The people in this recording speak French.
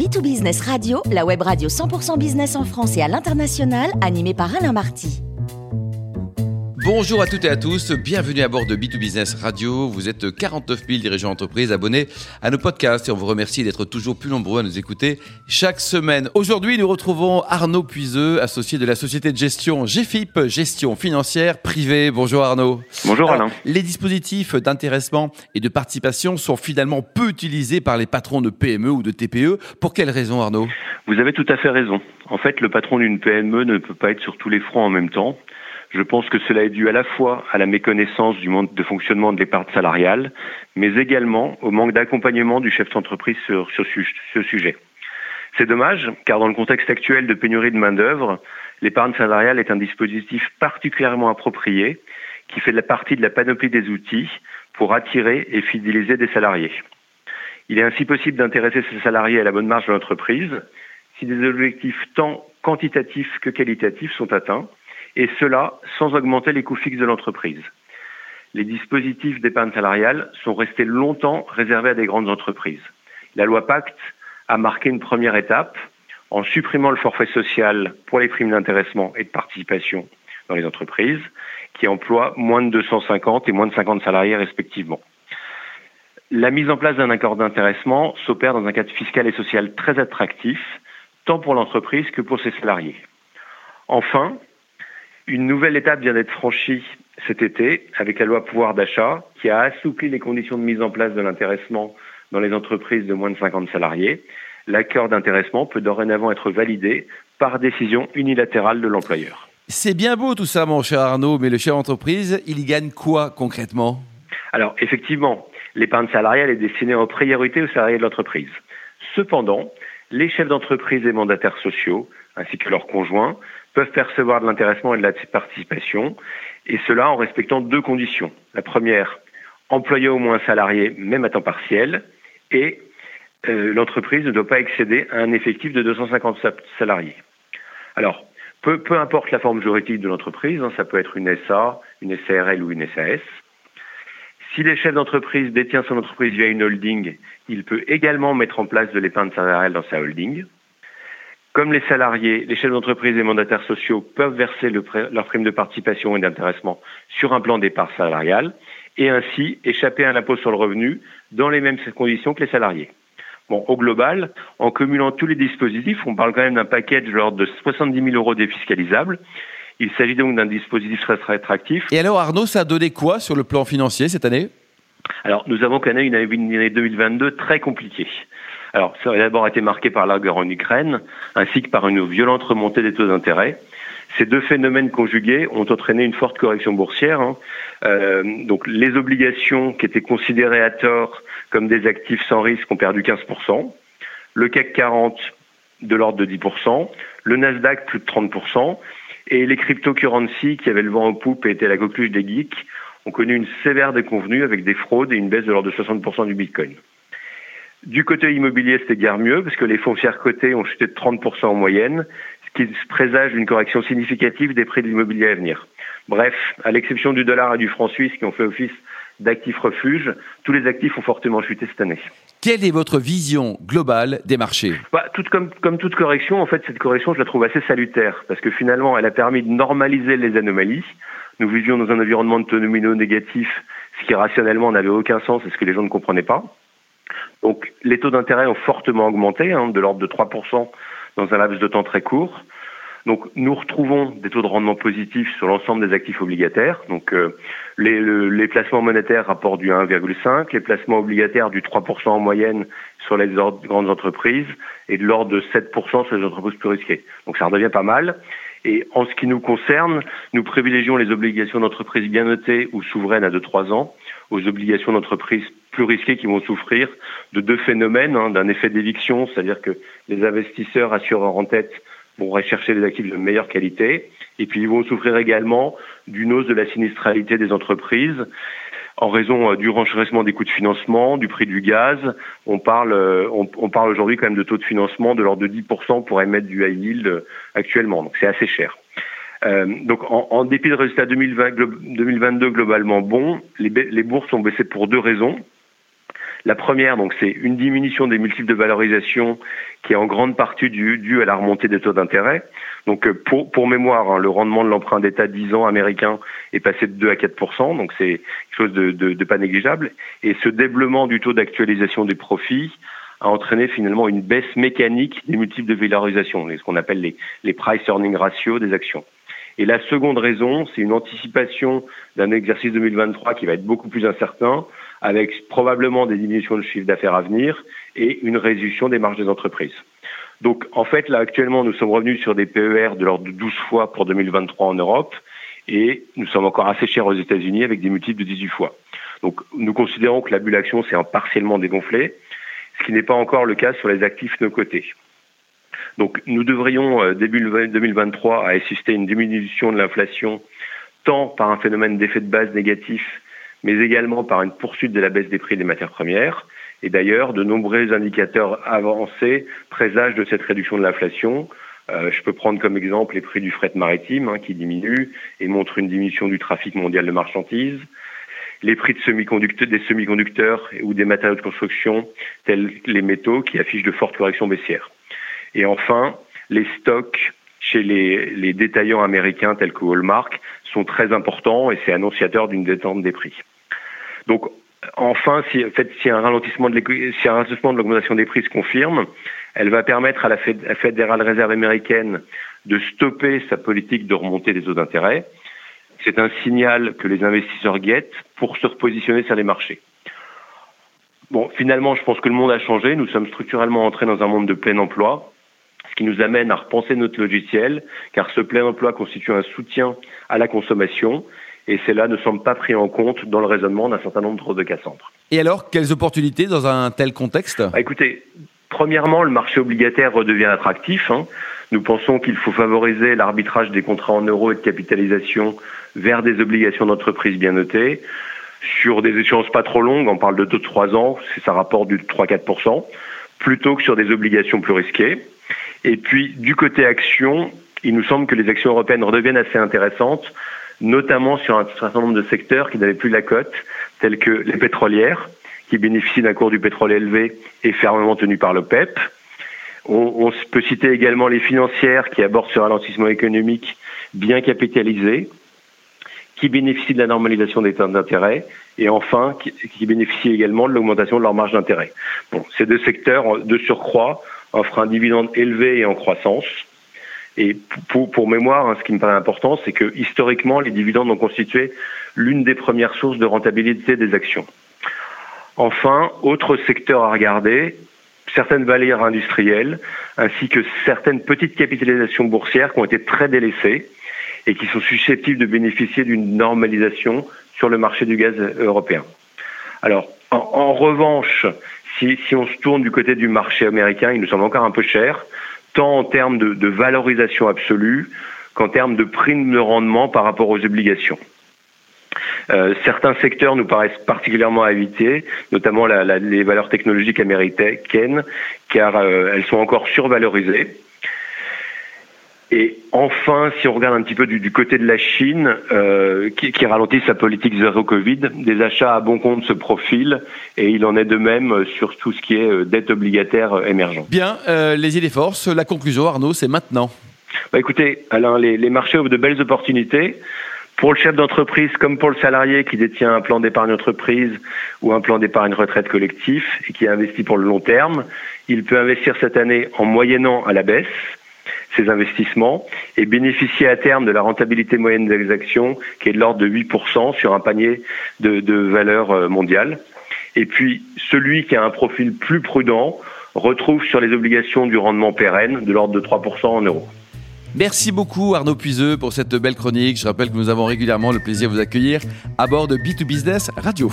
B2Business Radio, la web radio 100% business en France et à l'international, animée par Alain Marty. Bonjour à toutes et à tous, bienvenue à bord de B2Business Radio. Vous êtes 49 000 dirigeants d'entreprise abonnés à nos podcasts et on vous remercie d'être toujours plus nombreux à nous écouter chaque semaine. Aujourd'hui, nous retrouvons Arnaud Puiseux, associé de la société de gestion GFIP, gestion financière privée. Bonjour Arnaud. Bonjour Alain. Les dispositifs d'intéressement et de participation sont finalement peu utilisés par les patrons de PME ou de TPE. Pour quelles raisons Arnaud? Vous avez tout à fait raison. En fait, le patron d'une PME ne peut pas être sur tous les fronts en même temps. Je pense que cela est dû à la fois à la méconnaissance du monde de fonctionnement de l'épargne salariale, mais également au manque d'accompagnement du chef d'entreprise sur, ce sujet. C'est dommage, car dans le contexte actuel de pénurie de main-d'œuvre, l'épargne salariale est un dispositif particulièrement approprié qui fait la partie de la panoplie des outils pour attirer et fidéliser des salariés. Il est ainsi possible d'intéresser ces salariés à la bonne marge de l'entreprise si des objectifs tant quantitatifs que qualitatifs sont atteints et cela sans augmenter les coûts fixes de l'entreprise. Les dispositifs d'épargne salariale sont restés longtemps réservés à des grandes entreprises. La loi Pacte a marqué une première étape en supprimant le forfait social pour les primes d'intéressement et de participation dans les entreprises, qui emploient moins de 250 et moins de 50 salariés respectivement. La mise en place d'un accord d'intéressement s'opère dans un cadre fiscal et social très attractif, tant pour l'entreprise que pour ses salariés. Enfin, une nouvelle étape vient d'être franchie cet été avec la loi pouvoir d'achat qui a assoupli les conditions de mise en place de l'intéressement dans les entreprises de moins de 50 salariés. L'accord d'intéressement peut dorénavant être validé par décision unilatérale de l'employeur. C'est bien beau tout ça, mon cher Arnaud, mais le chef d'entreprise, il y gagne quoi concrètement? Alors, effectivement, l'épargne salariale est destinée en priorité aux salariés de l'entreprise. Cependant, les chefs d'entreprise et mandataires sociaux, ainsi que leurs conjoints, peuvent percevoir de l'intéressement et de la participation, et cela en respectant deux conditions. La première, employer au moins un salarié, même à temps partiel, et euh, l'entreprise ne doit pas excéder un effectif de 250 salariés. Alors, peu, peu importe la forme juridique de l'entreprise, hein, ça peut être une SA, une SARL ou une SAS. Si les chefs d'entreprise détient son entreprise via une holding, il peut également mettre en place de l'épargne salariale dans sa holding. Comme les salariés, les chefs d'entreprise et mandataires sociaux peuvent verser leur prime de participation et d'intéressement sur un plan d'épargne salariale et ainsi échapper à l'impôt sur le revenu dans les mêmes conditions que les salariés. Bon, au global, en cumulant tous les dispositifs, on parle quand même d'un package de l'ordre de 70 000 euros défiscalisables. Il s'agit donc d'un dispositif très, très attractif. Et alors Arnaud, ça a donné quoi sur le plan financier cette année? Alors nous avons connu une année 2022 très compliquée. Alors, ça a d'abord été marqué par la guerre en Ukraine, ainsi que par une violente remontée des taux d'intérêt. Ces deux phénomènes conjugués ont entraîné une forte correction boursière. Hein. Euh, donc, les obligations qui étaient considérées à tort comme des actifs sans risque ont perdu 15%. Le CAC 40 de l'ordre de 10%. Le Nasdaq plus de 30%. Et les cryptocurrencies qui avaient le vent en poupe et étaient la coqueluche des geeks ont connu une sévère déconvenue avec des fraudes et une baisse de l'ordre de 60% du Bitcoin. Du côté immobilier, c'était guère mieux, parce que les foncières cotées ont chuté de 30% en moyenne, ce qui présage une correction significative des prix de l'immobilier à venir. Bref, à l'exception du dollar et du franc suisse qui ont fait office d'actifs refuges, tous les actifs ont fortement chuté cette année. Quelle est votre vision globale des marchés? Bah, comme, comme toute correction, en fait, cette correction, je la trouve assez salutaire, parce que finalement, elle a permis de normaliser les anomalies. Nous vivions dans un environnement de nominaux négatif, ce qui rationnellement n'avait aucun sens et ce que les gens ne comprenaient pas. Donc les taux d'intérêt ont fortement augmenté, hein, de l'ordre de 3% dans un laps de temps très court. Donc nous retrouvons des taux de rendement positifs sur l'ensemble des actifs obligataires. Donc euh, les, placements monétaires rapportent du 1,5, les placements obligataires du 3% en moyenne sur les grandes entreprises et de l'ordre de 7% sur les entreprises plus risquées. Donc ça redevient pas mal. Et en ce qui nous concerne, nous privilégions les obligations d'entreprise bien notées ou souveraines à 2-3 ans aux obligations d'entreprise plus risquées qui vont souffrir de deux phénomènes, hein, d'un effet d'éviction, c'est-à-dire que les investisseurs assureurs en tête vont rechercher des actifs de meilleure qualité, et puis ils vont souffrir également d'une hausse de la sinistralité des entreprises en raison euh, du renchérissement des coûts de financement, du prix du gaz. On parle, euh, on, parle aujourd'hui quand même de taux de financement de l'ordre de 10% pour émettre du high yield euh, actuellement, donc c'est assez cher. donc en, dépit de résultats 2020, 2022 globalement bons, les, les bourses ont baissé pour deux raisons. La première, donc, c'est une diminution des multiples de valorisation qui est en grande partie due, à la remontée des taux d'intérêt. Donc, euh, pour, mémoire, hein, le rendement de l'emprunt d'État 10 ans américain est passé de 2 à 4 donc c'est quelque chose de, pas négligeable. Et ce développement du taux d'actualisation des profits a entraîné finalement une baisse mécanique des multiples de valorisation, ce qu'on appelle les, price earning ratio des actions. Et la seconde raison, c'est une anticipation d'un exercice 2023 qui va être beaucoup plus incertain, avec probablement des diminutions de chiffre d'affaires à venir et une réduction des marges des entreprises. Donc en fait, là actuellement, nous sommes revenus sur des PER de l'ordre de 12 fois pour 2023 en Europe et nous sommes encore assez chers aux États-Unis avec des multiples de 18 fois. Donc nous considérons que la bulle action s'est partiellement dégonflée, ce qui n'est pas encore le cas sur les actifs de nos côtés. Donc nous devrions, euh, début 2023, assister à une diminution de l'inflation, tant par un phénomène d'effet de base négatif, mais également par une poursuite de la baisse des prix des matières premières. Et d'ailleurs, de nombreux indicateurs avancés présagent de cette réduction de l'inflation. Euh, je peux prendre comme exemple les prix du fret maritime hein, qui diminuent et montrent une diminution du trafic mondial de marchandises les prix des semi-conducteurs ou des matériaux de construction tels les métaux qui affichent de fortes corrections baissières. Et enfin, les stocks chez les, détaillants américains tels que Walmart sont très importants et c'est annonciateur d'une détente des prix. Donc, enfin, si, un ralentissement de de l'augmentation des prix se confirme, elle va permettre à la Fédérale Réserve américaine de stopper sa politique de remontée des taux d'intérêt. C'est un signal que les investisseurs guettent pour se repositionner sur les marchés. Bon, finalement, je pense que le monde a changé. Nous sommes structurellement entrés dans un monde de plein emploi qui nous amène à repenser notre logiciel, car ce plein emploi constitue un soutien à la consommation, et cela ne semble pas pris en compte dans le raisonnement d'un certain nombre de Cassandre. Et alors, quelles opportunités dans un tel contexte? Bah, Écoutez, premièrement, le marché obligataire redevient attractif. Hein. Nous pensons qu'il faut favoriser l'arbitrage des contrats en euros et de capitalisation vers des obligations d'entreprise bien notées. Sur des échéances pas trop longues, on parle de 2-3 ans, ça rapporte du 3-4%, plutôt que sur des obligations plus risquées. Et puis, du côté action, il nous semble que les actions européennes redeviennent assez intéressantes, notamment sur un certain nombre de secteurs qui n'avaient plus la cote, tels que les pétrolières, qui bénéficient d'un cours du pétrole élevé et fermement tenu par l'OPEP. On, on peut citer également les financières qui abordent ce ralentissement économique bien capitalisé, qui bénéficient de la normalisation des taux d'intérêt et enfin qui, qui bénéficient également de l'augmentation de leur marge d'intérêt. Bon, ces deux secteurs de surcroît offre un dividende élevé et en croissance. Et pour, mémoire, hein, ce qui me paraît important, c'est que historiquement, les dividendes ont constitué l'une des premières sources de rentabilité des actions. Enfin, autre secteur à regarder, certaines valeurs industrielles, ainsi que certaines petites capitalisations boursières qui ont été très délaissées et qui sont susceptibles de bénéficier d'une normalisation sur le marché du gaz européen. Alors, en, revanche, si, on se tourne du côté du marché américain, il nous semble encore un peu cher, tant en termes de, valorisation absolue qu'en termes de prime de rendement par rapport aux obligations. Euh, certains secteurs nous paraissent particulièrement à éviter, notamment les valeurs technologiques américaines, car euh, elles sont encore survalorisées. Et enfin, si on regarde un petit peu du, du côté de la Chine, euh, qui, qui, ralentit sa politique zéro Covid, des achats à bon compte se profilent, et il en est de même sur tout ce qui est euh, dette obligataire euh, émergent. Bien, euh, les idées forces, la conclusion, Arnaud, c'est maintenant. Bah écoutez, Alain, les, les marchés offrent de belles opportunités. Pour le chef d'entreprise comme pour le salarié qui détient un plan d'épargne entreprise ou un plan d'épargne retraite collectif et qui investit pour le long terme, il peut investir cette année en moyennant à la baisse ces investissements et bénéficier à terme de la rentabilité moyenne des actions qui est de l'ordre de 8% sur un panier de, de valeurs euh, mondiales. Et puis, celui qui a un profil plus prudent retrouve sur les obligations du rendement pérenne de l'ordre de 3% en euros. Merci beaucoup Arnaud Puiseux pour cette belle chronique. Je rappelle que nous avons régulièrement le plaisir de vous accueillir à bord de B2Business Radio.